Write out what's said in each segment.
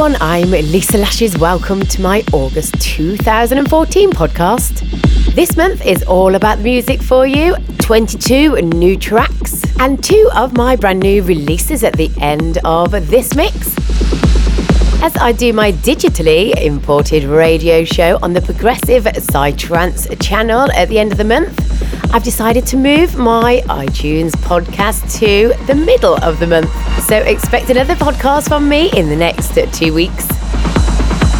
everyone, I'm Lisa Lashes. Welcome to my August 2014 podcast. This month is all about music for you 22 new tracks, and two of my brand new releases at the end of this mix. As I do my digitally imported radio show on the Progressive Psytrance channel at the end of the month, I've decided to move my iTunes podcast to the middle of the month. So expect another podcast from me in the next two weeks.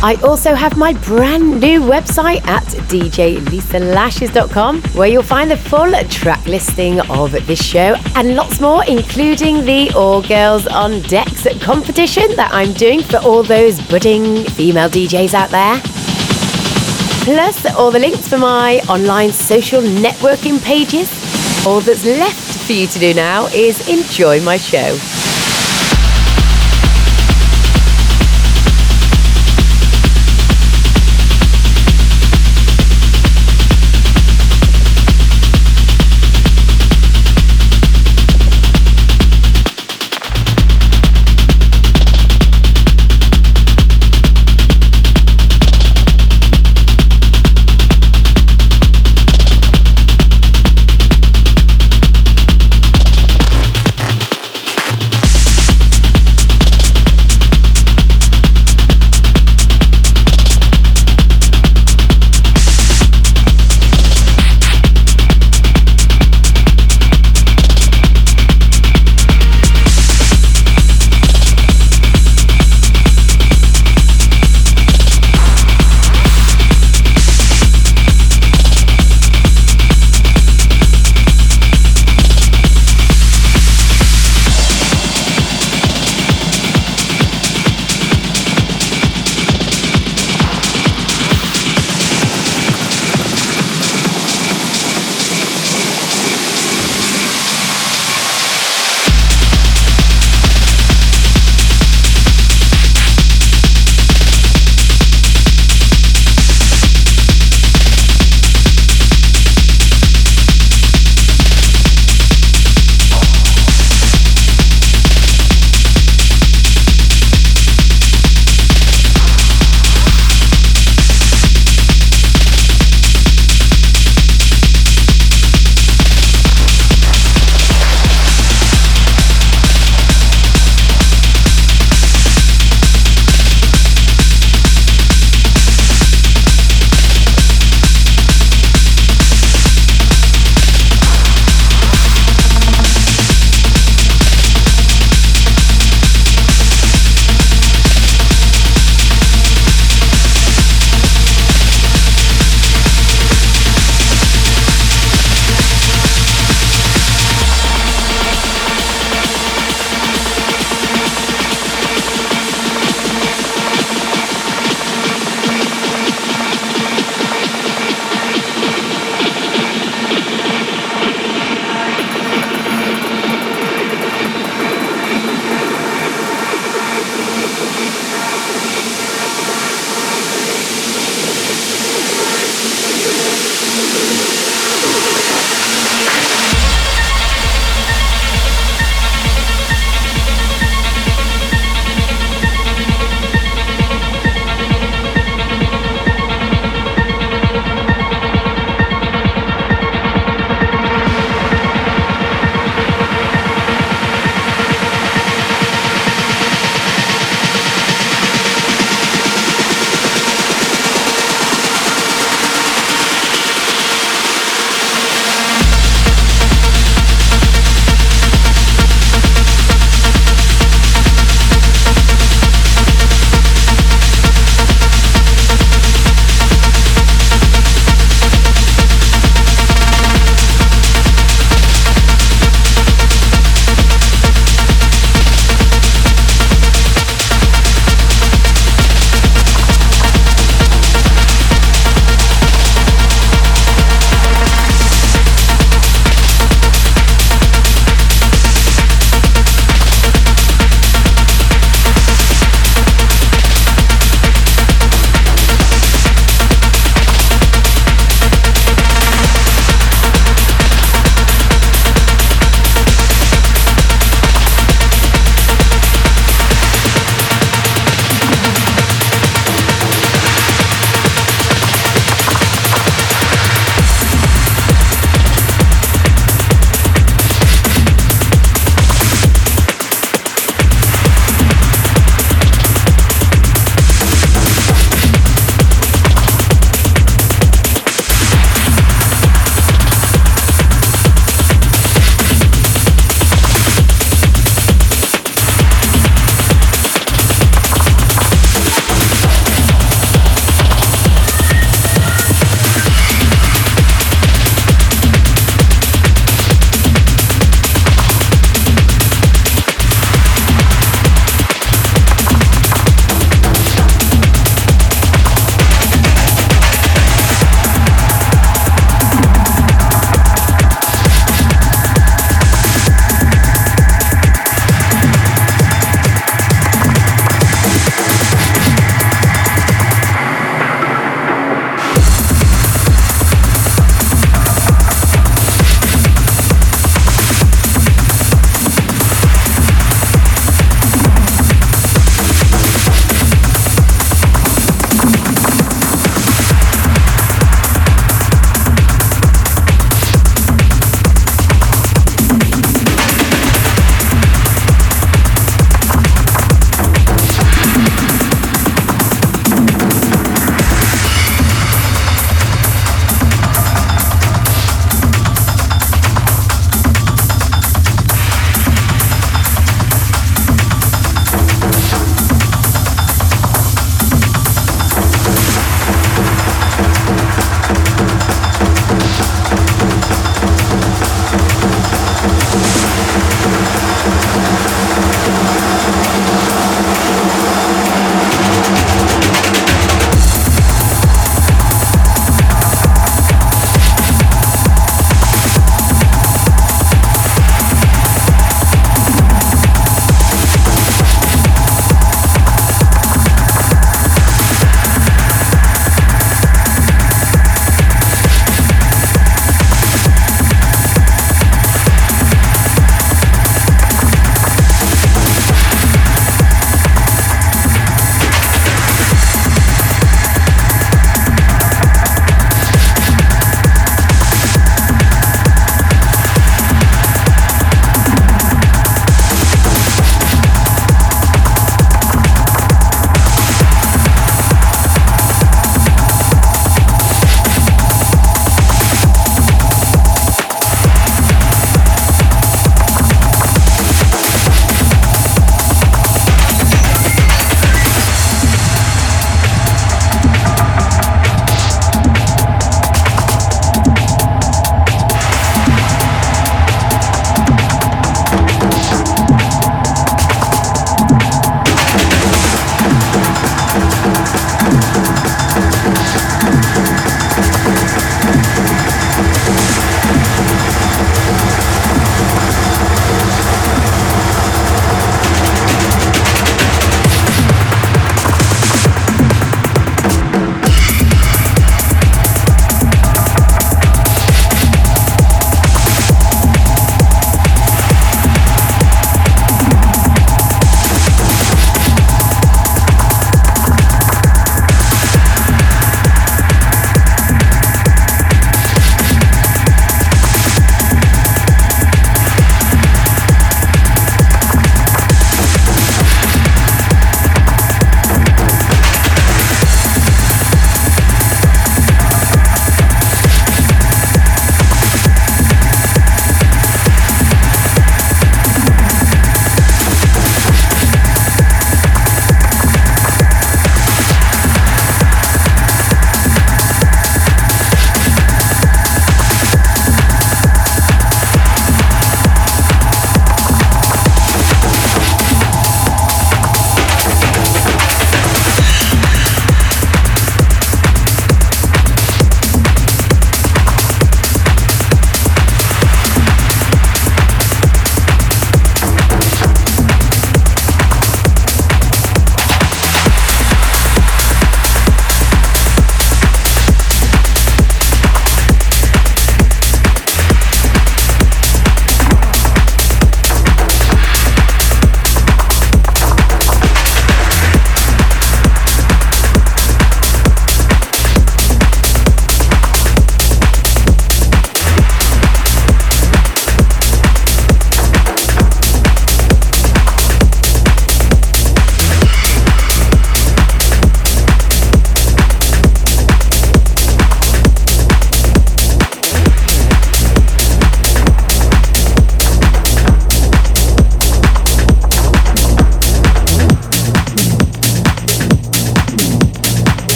I also have my brand new website at djlisalashes.com where you'll find the full track listing of this show and lots more, including the All Girls on Decks competition that I'm doing for all those budding female DJs out there plus all the links for my online social networking pages. All that's left for you to do now is enjoy my show.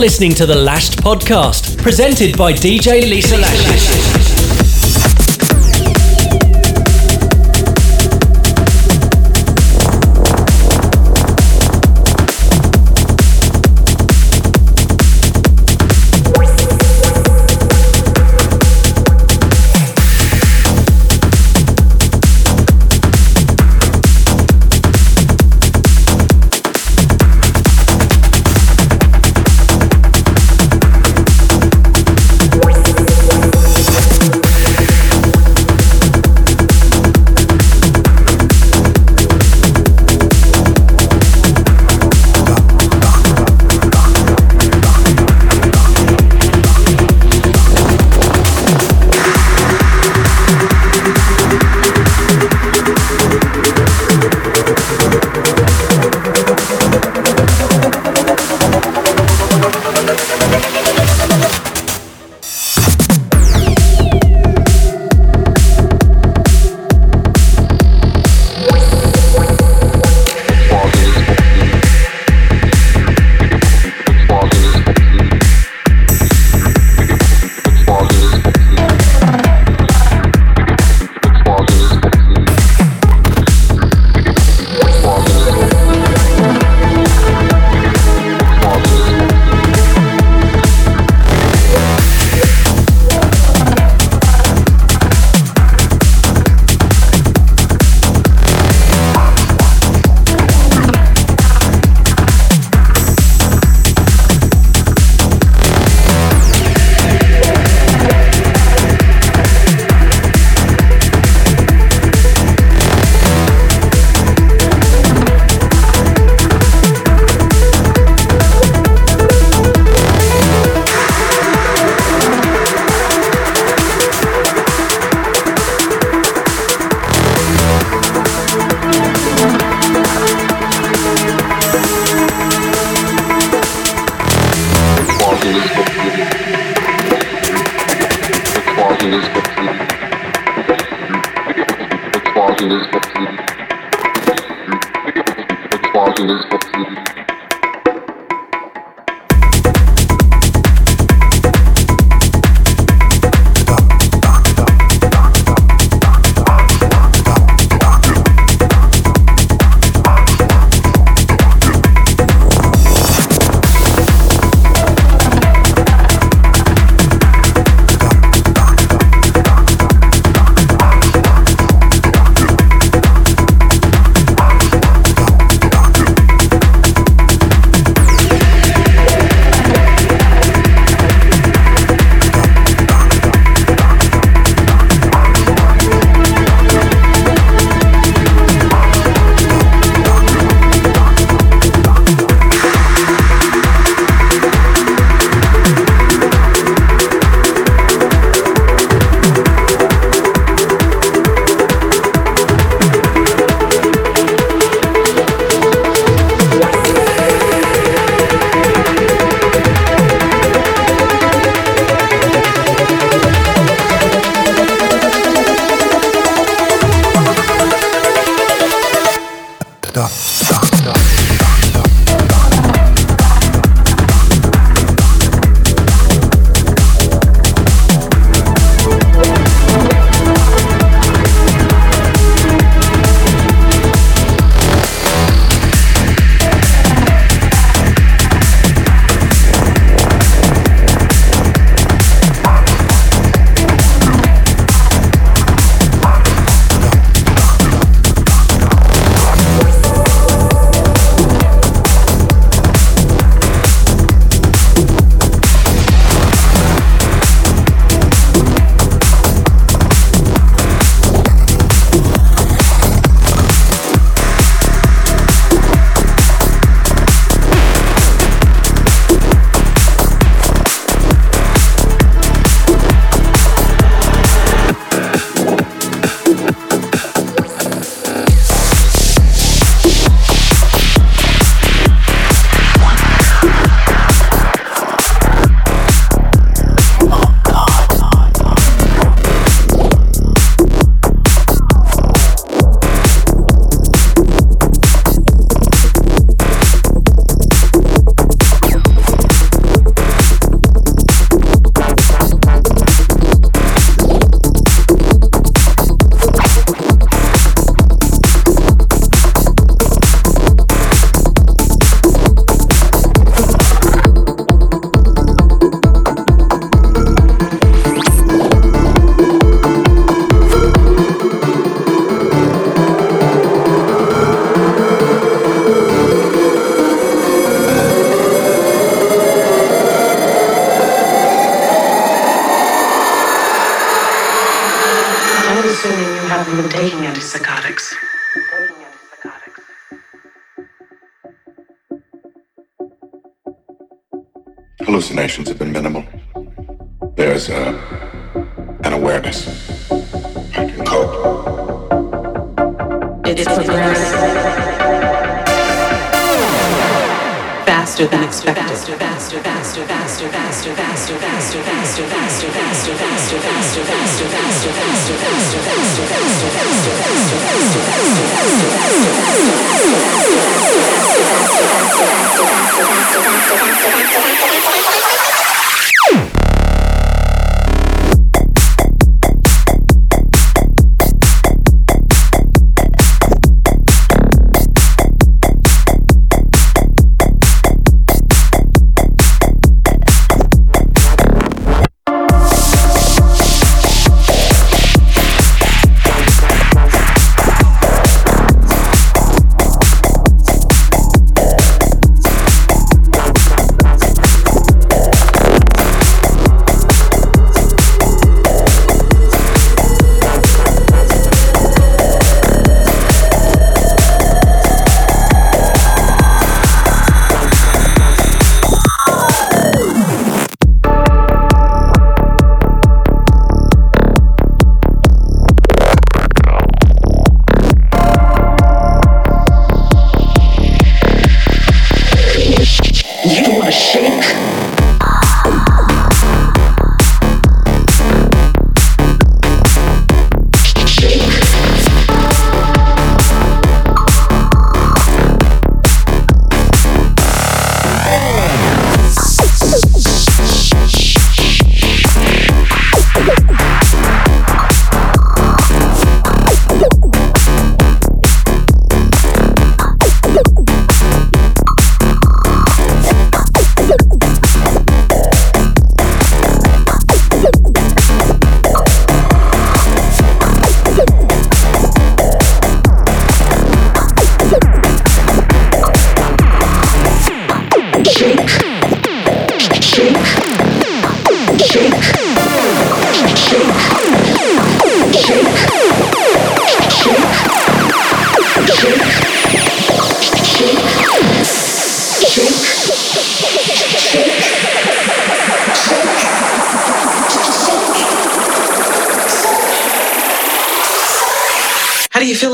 You're listening to the Lashed podcast, presented by DJ Lisa Lash.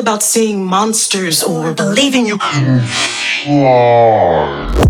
About seeing monsters or believing you oh,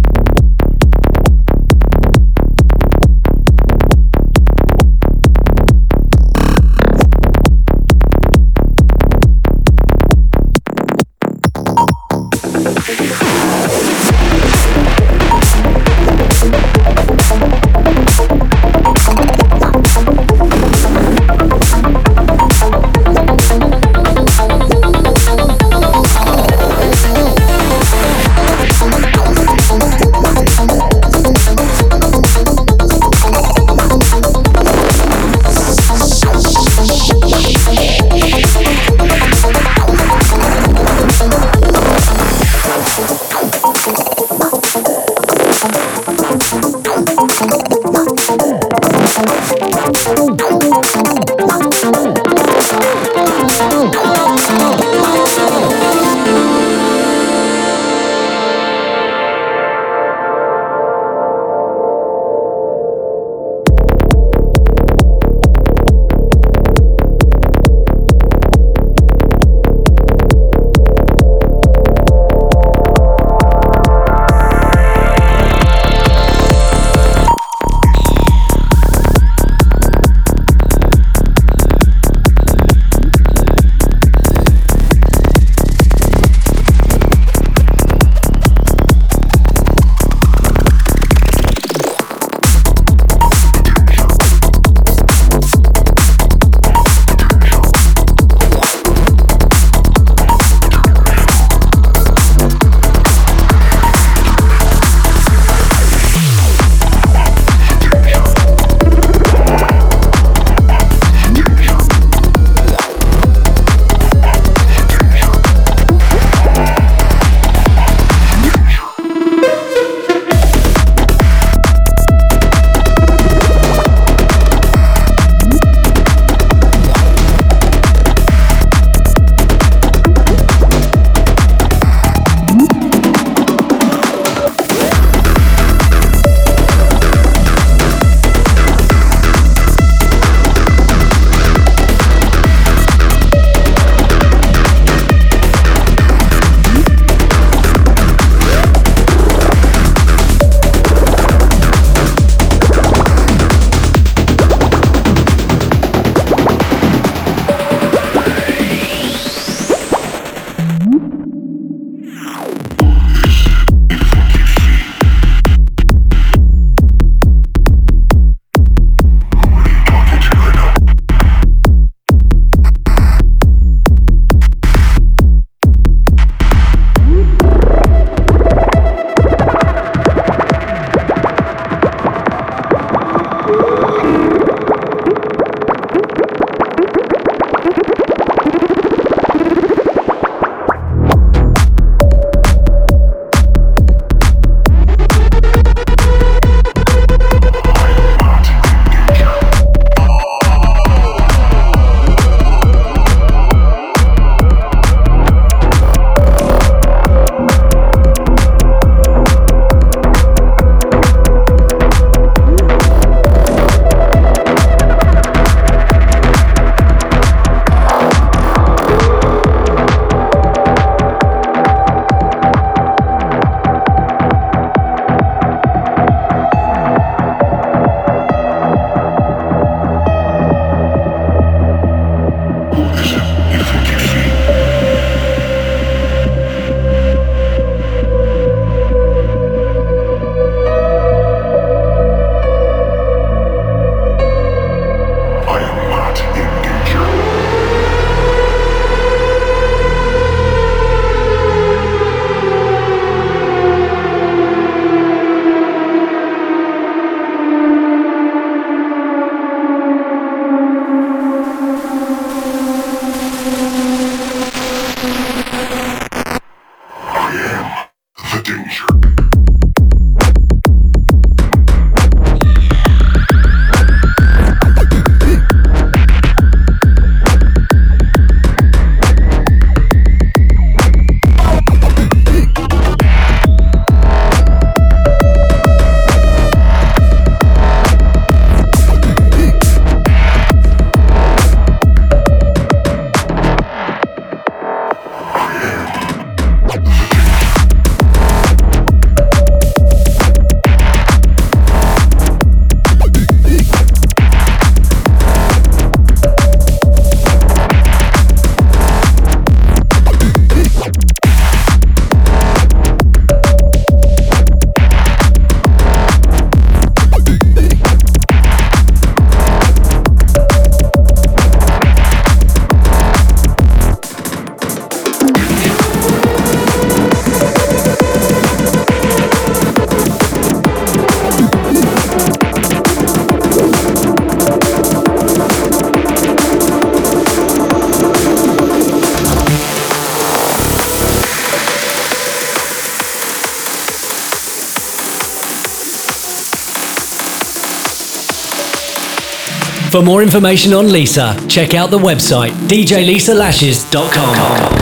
For more information on Lisa, check out the website djlisalashes.com.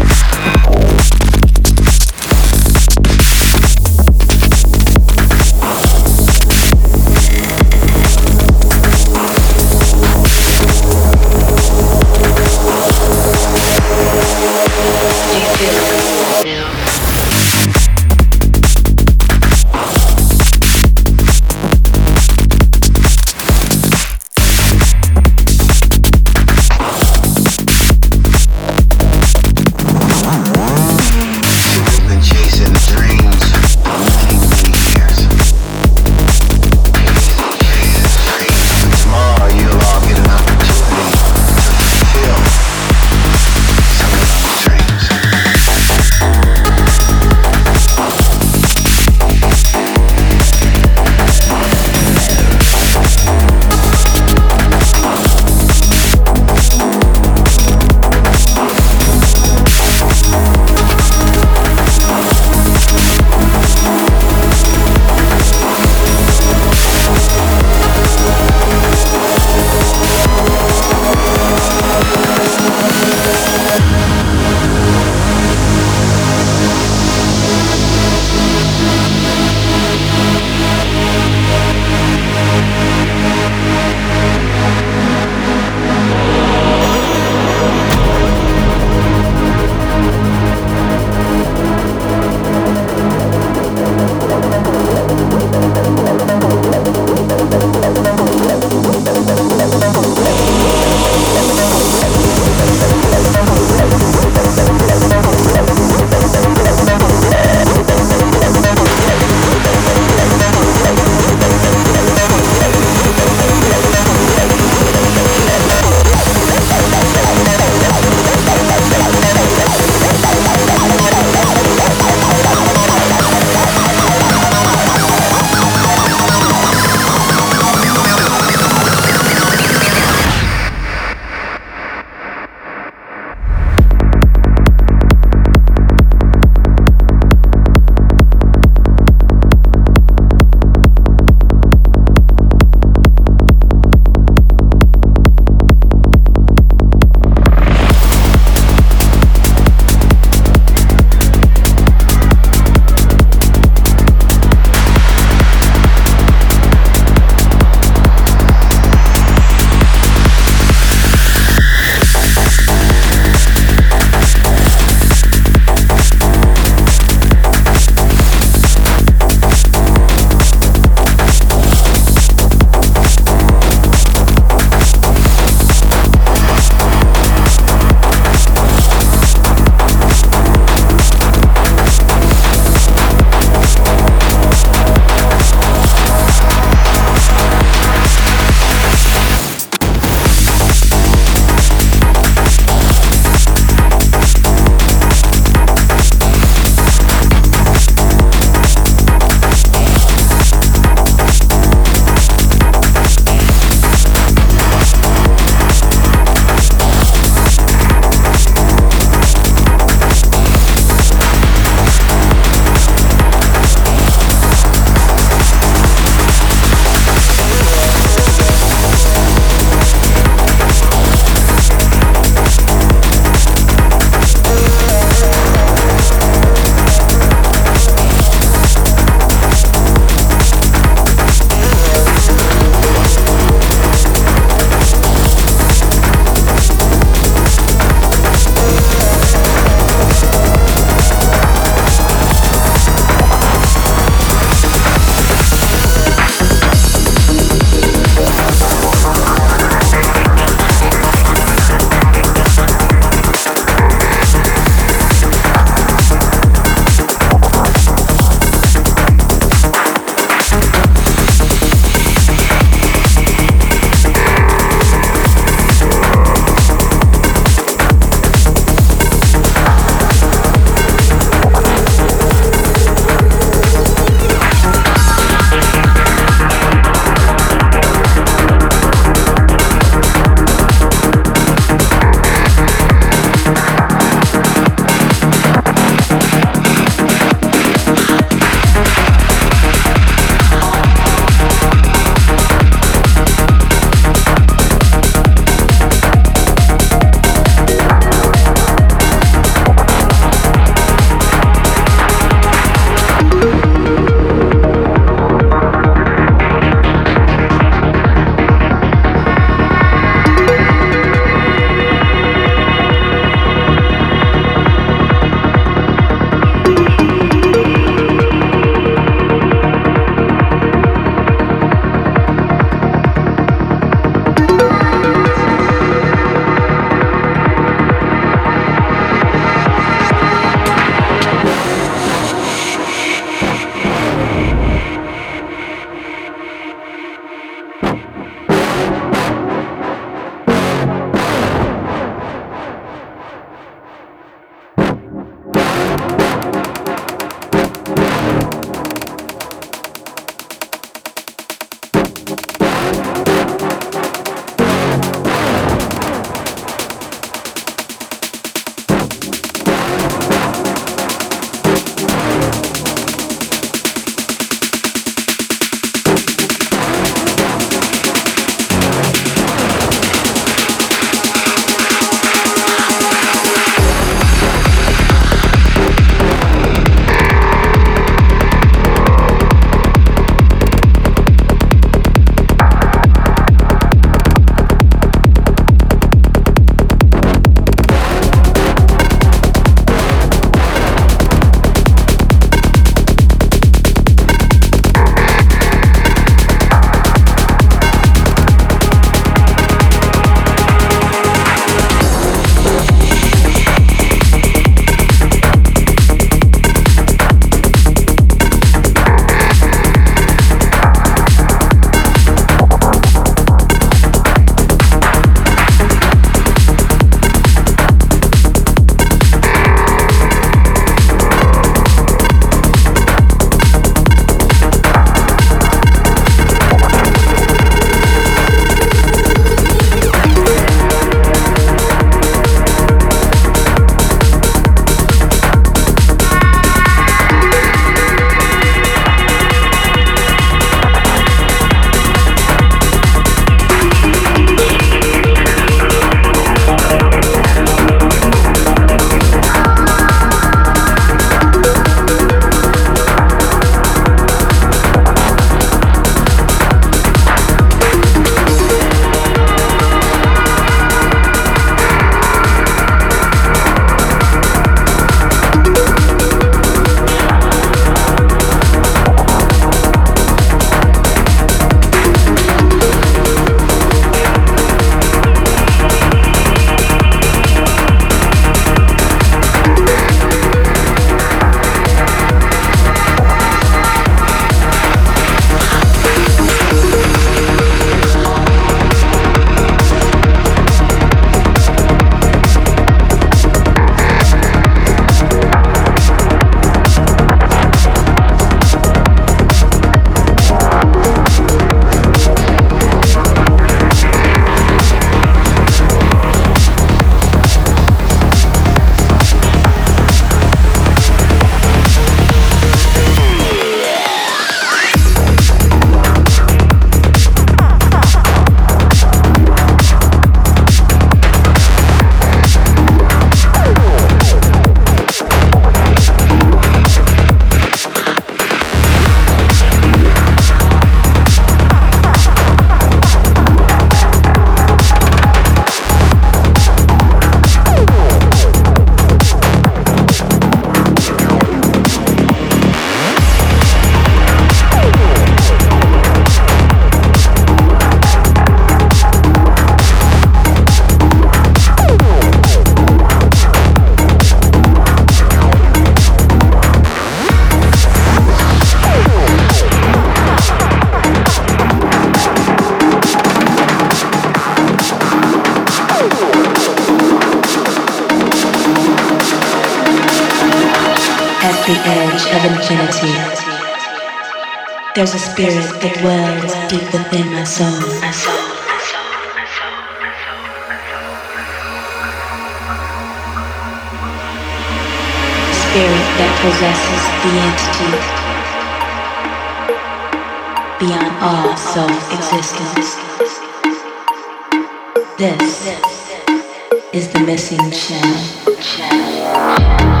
missing channel.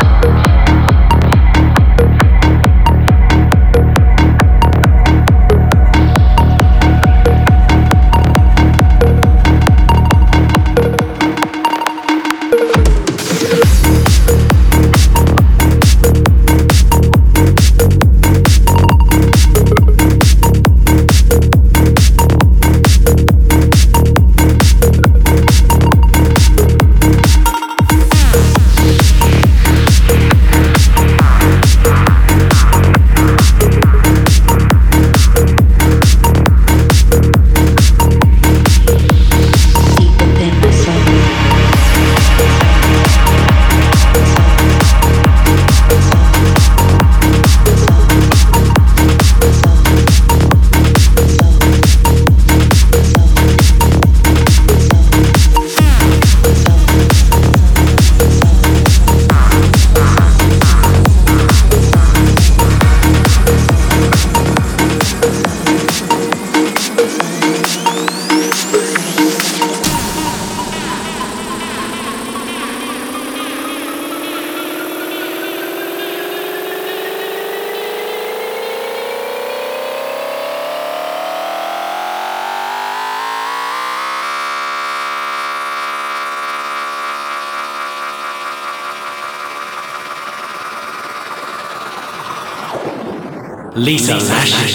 Lisa Lashes.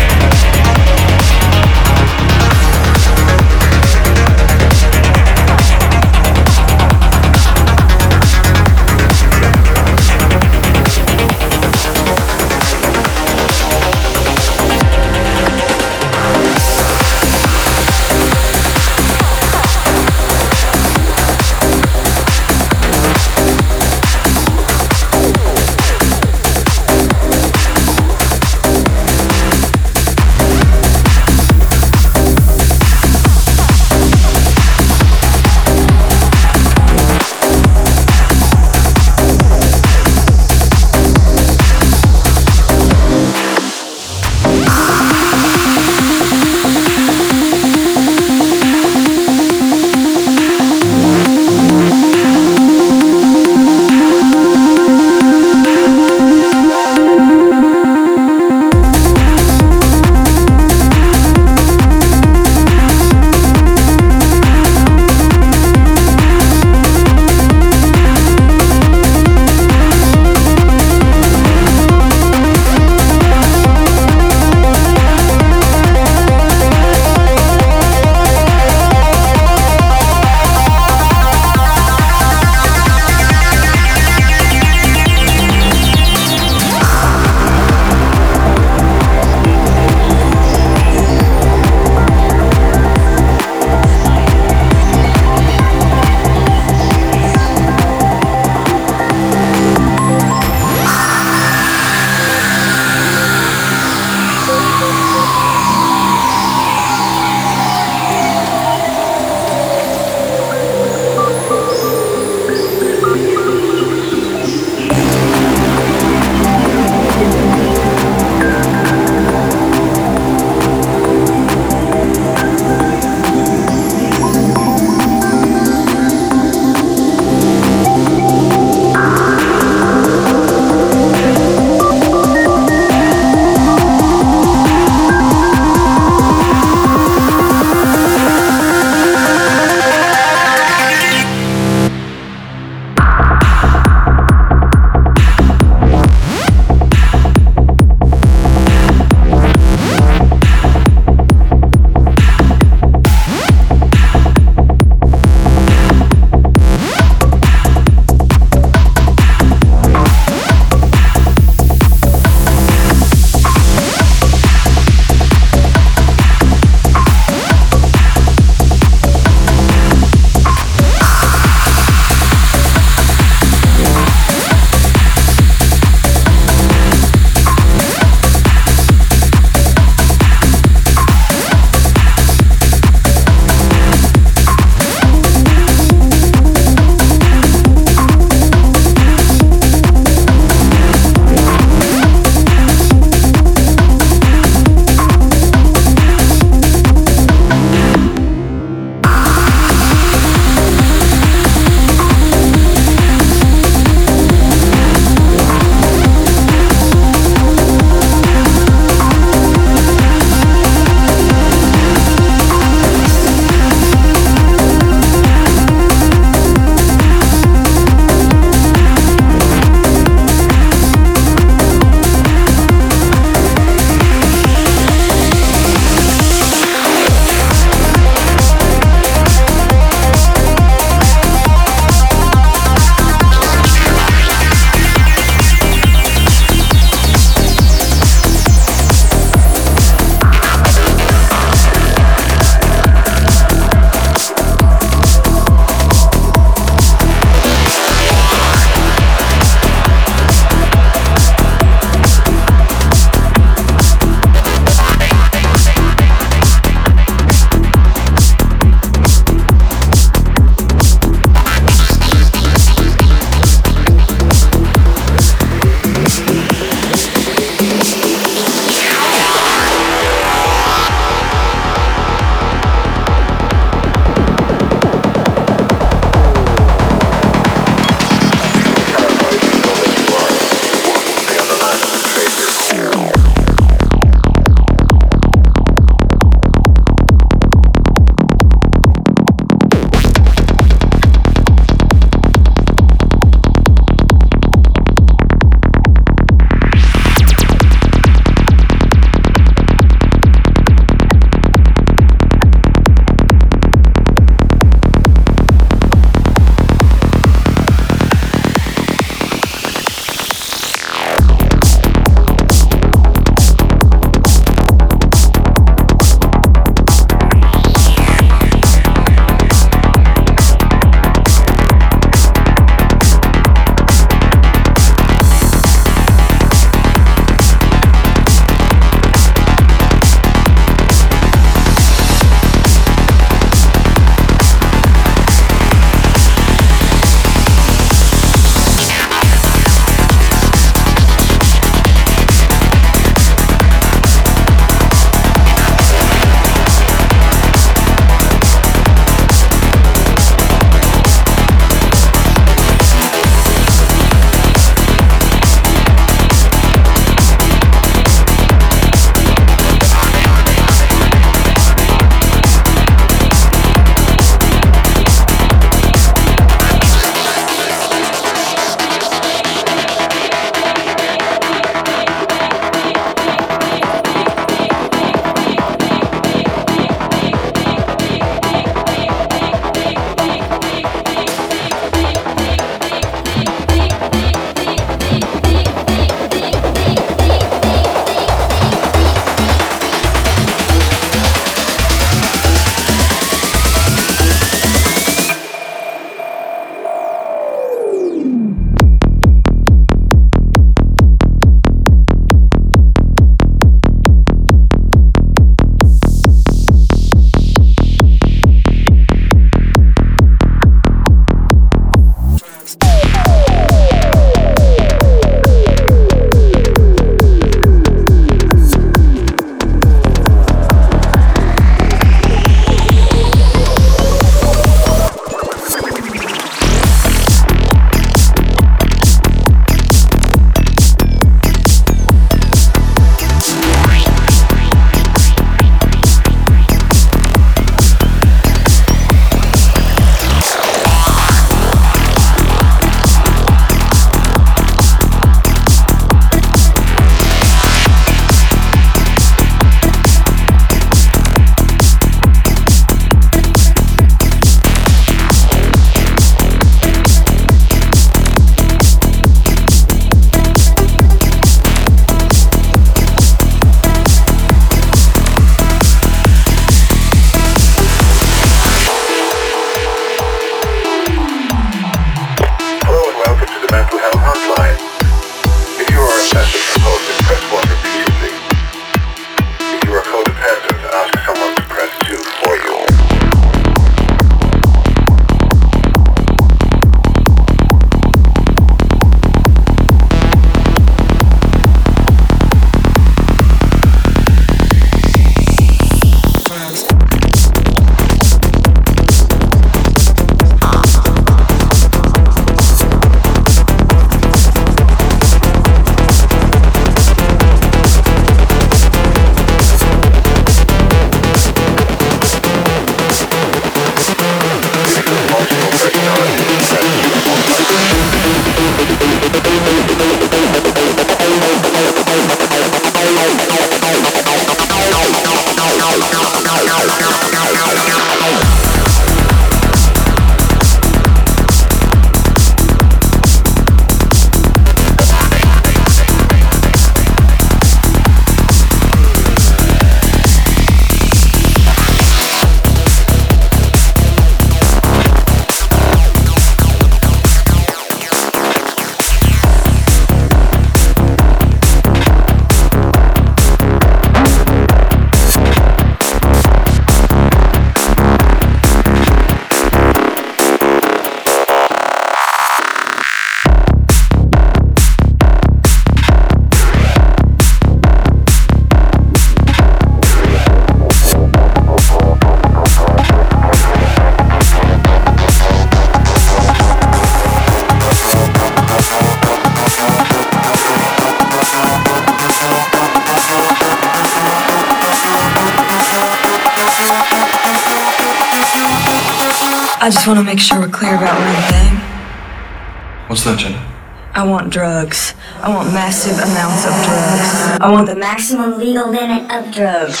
Maximum legal limit of drugs.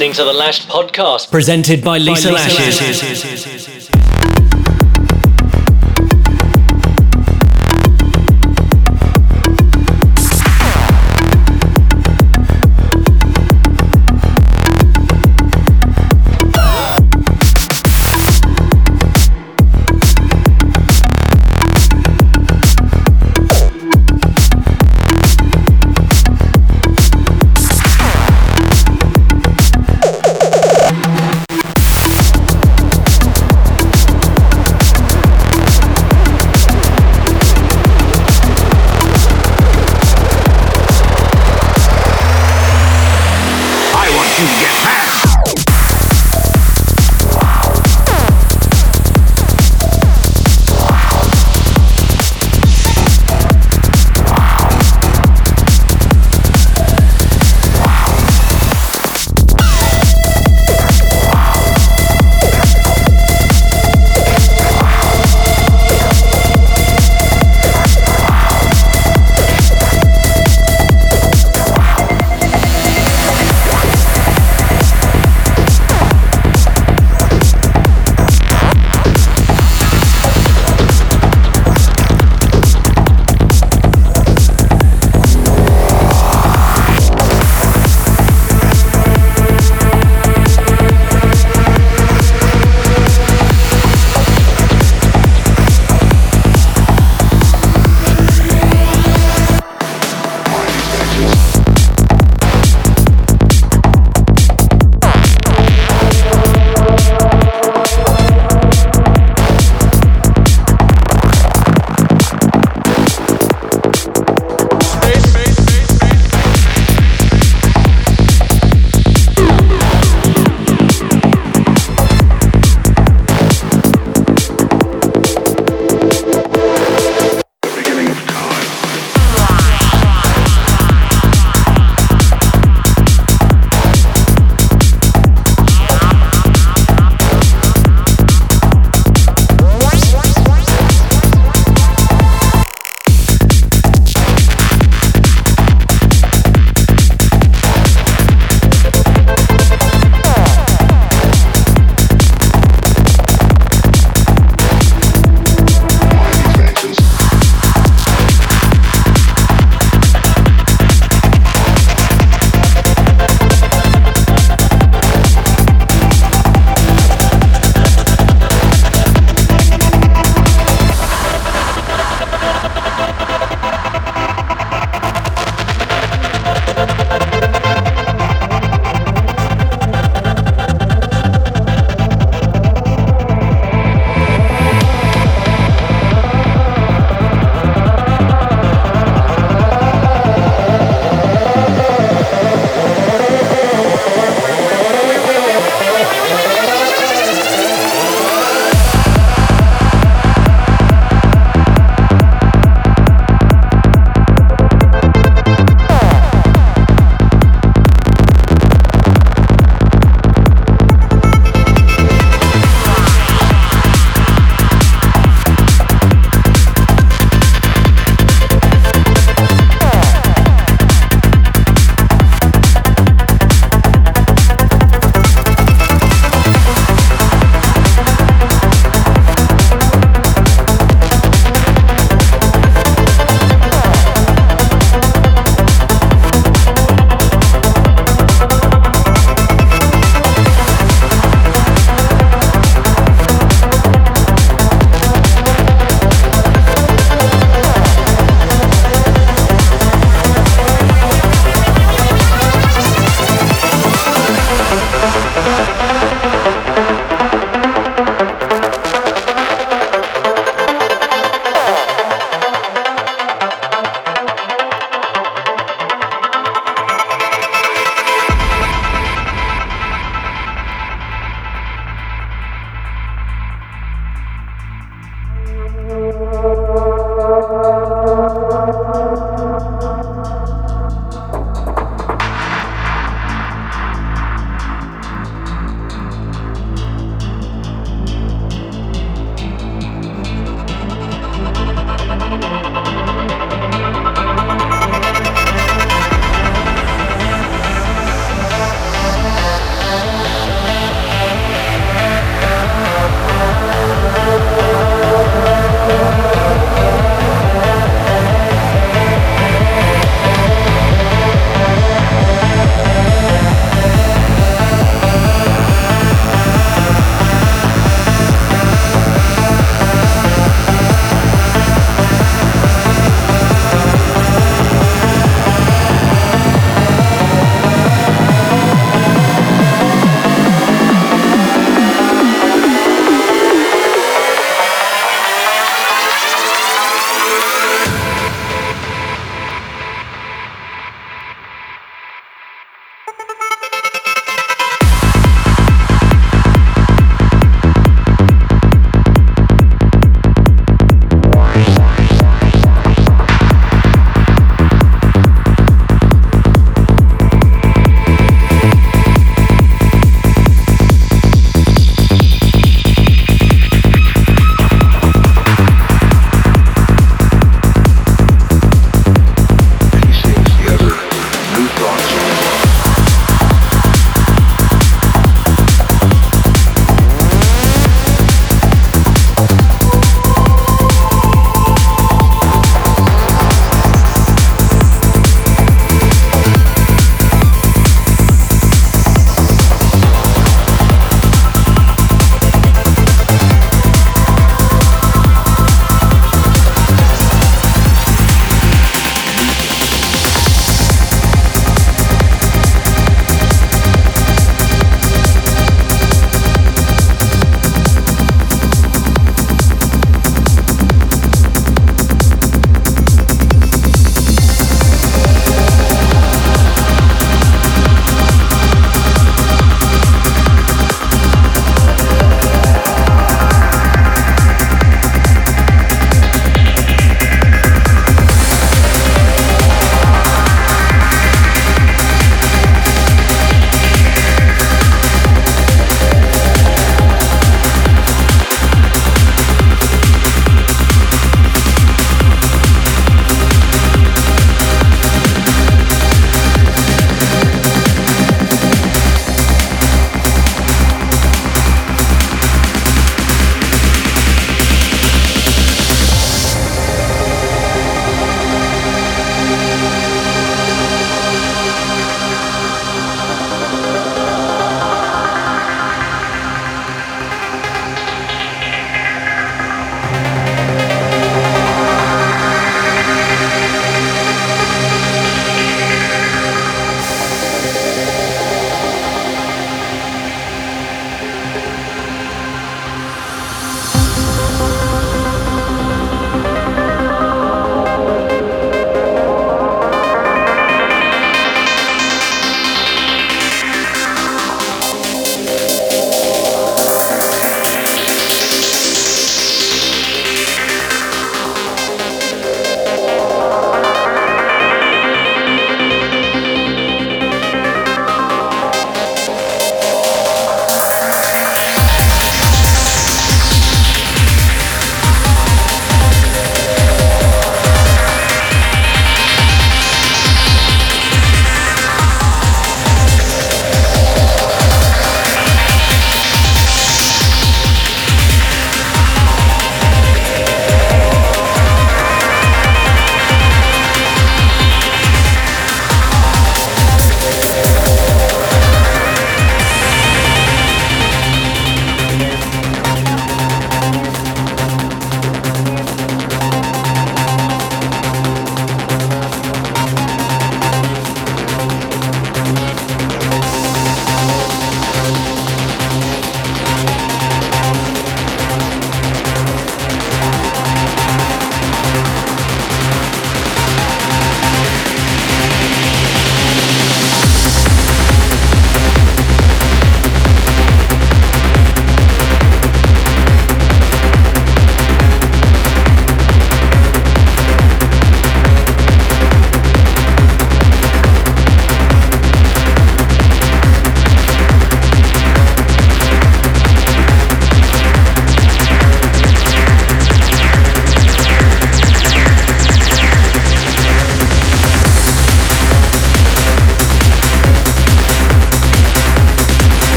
Listening to the Lashed podcast presented by Lisa, by Lisa Lashes. Lashes.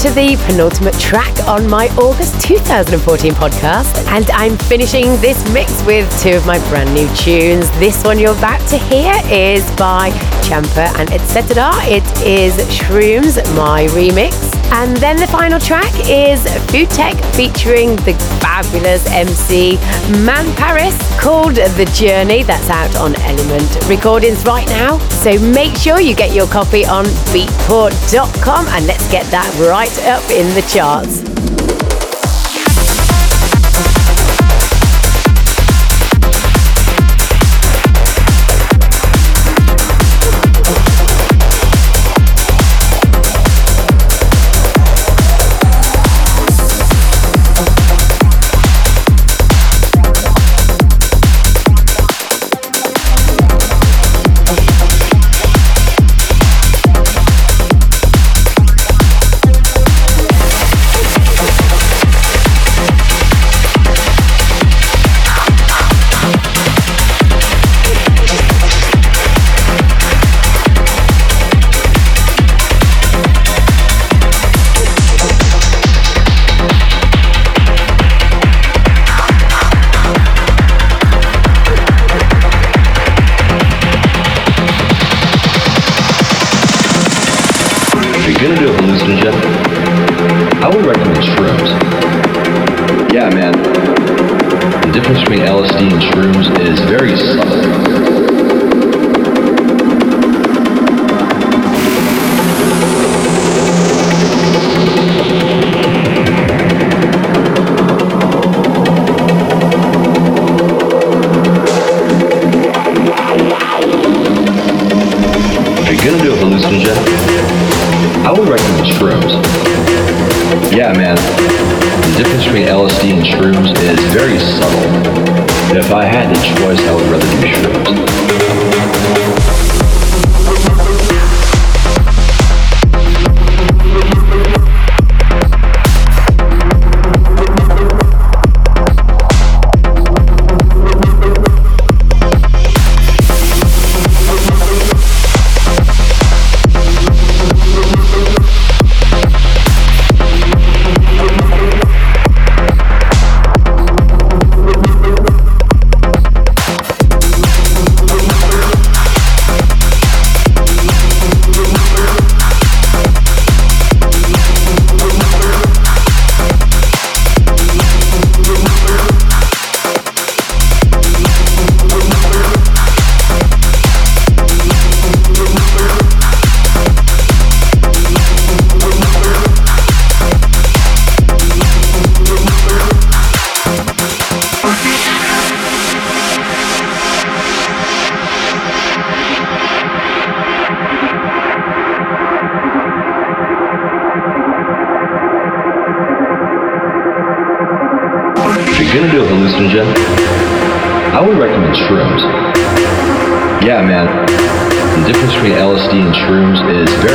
To the penultimate track on my August 2014 podcast, and I'm finishing this mix with two of my brand new tunes. This one you're about to hear is by Champa and Etc. It is Shrooms, my remix. And then the final track is Food Tech featuring the fabulous MC Man Paris called The Journey. That's out on Element Recordings right now. So make sure you get your copy on beatport.com and let's get that right up in the charts. If you're gonna do a hallucinogen, I would recommend shrooms. Yeah, man. The difference between LSD and shrooms is very subtle.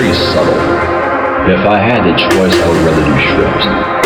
very subtle. If I had the choice, I would rather do shrubs.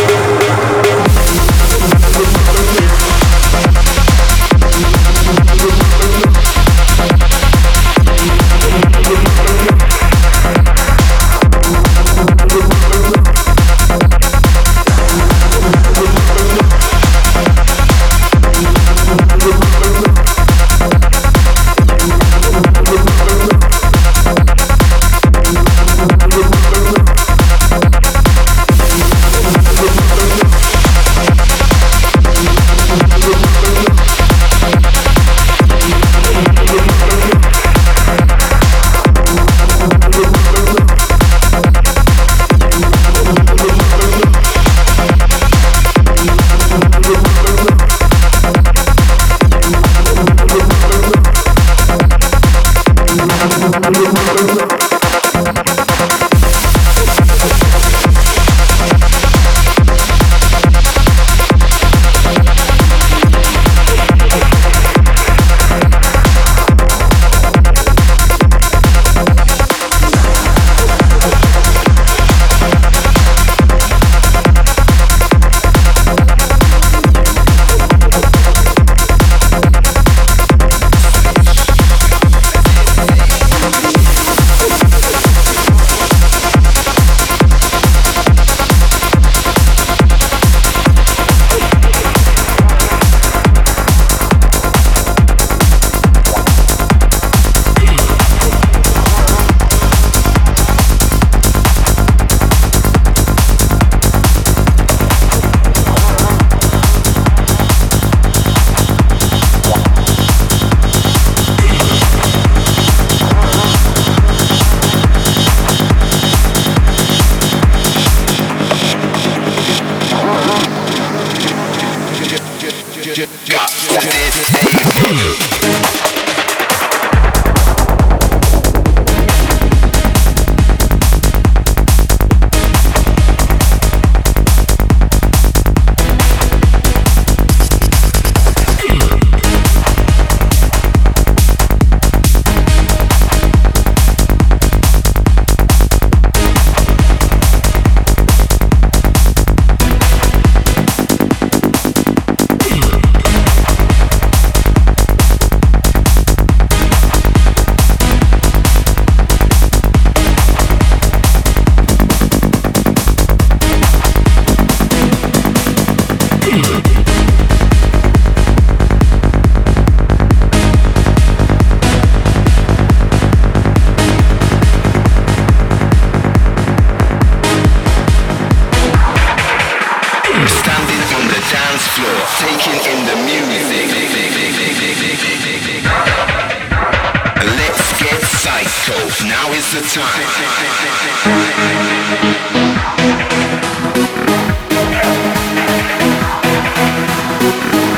Well,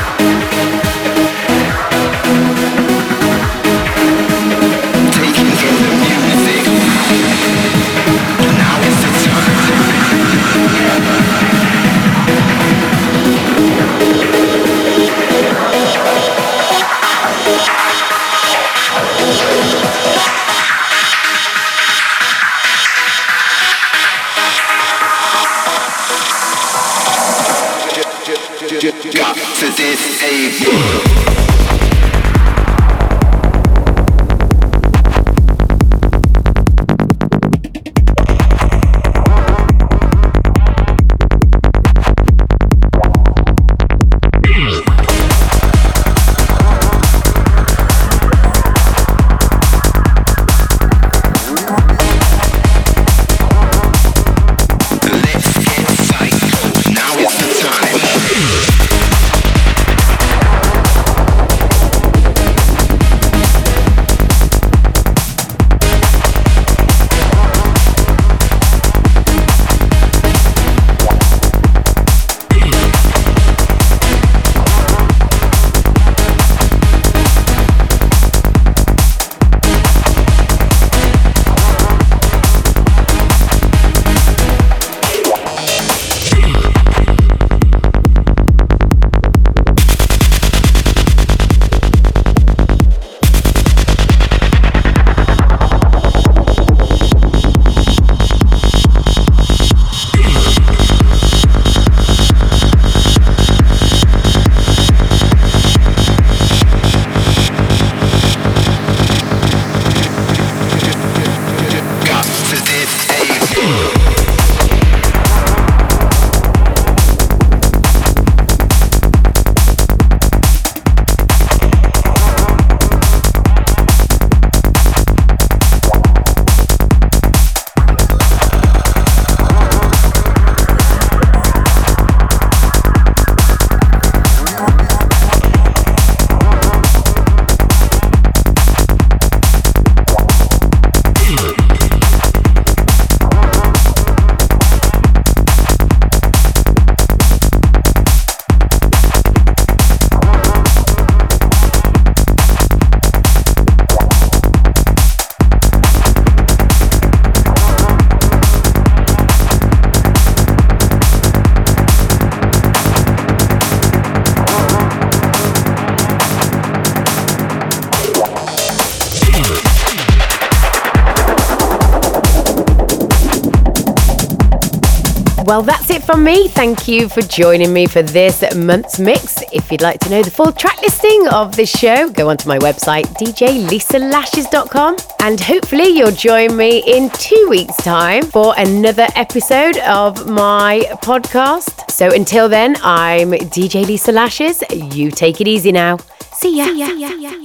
me. Thank you for joining me for this month's mix. If you'd like to know the full track listing of this show, go onto my website, djlisalashes.com. And hopefully, you'll join me in two weeks' time for another episode of my podcast. So until then, I'm DJ Lisa Lashes. You take it easy now. See ya. See ya. See ya.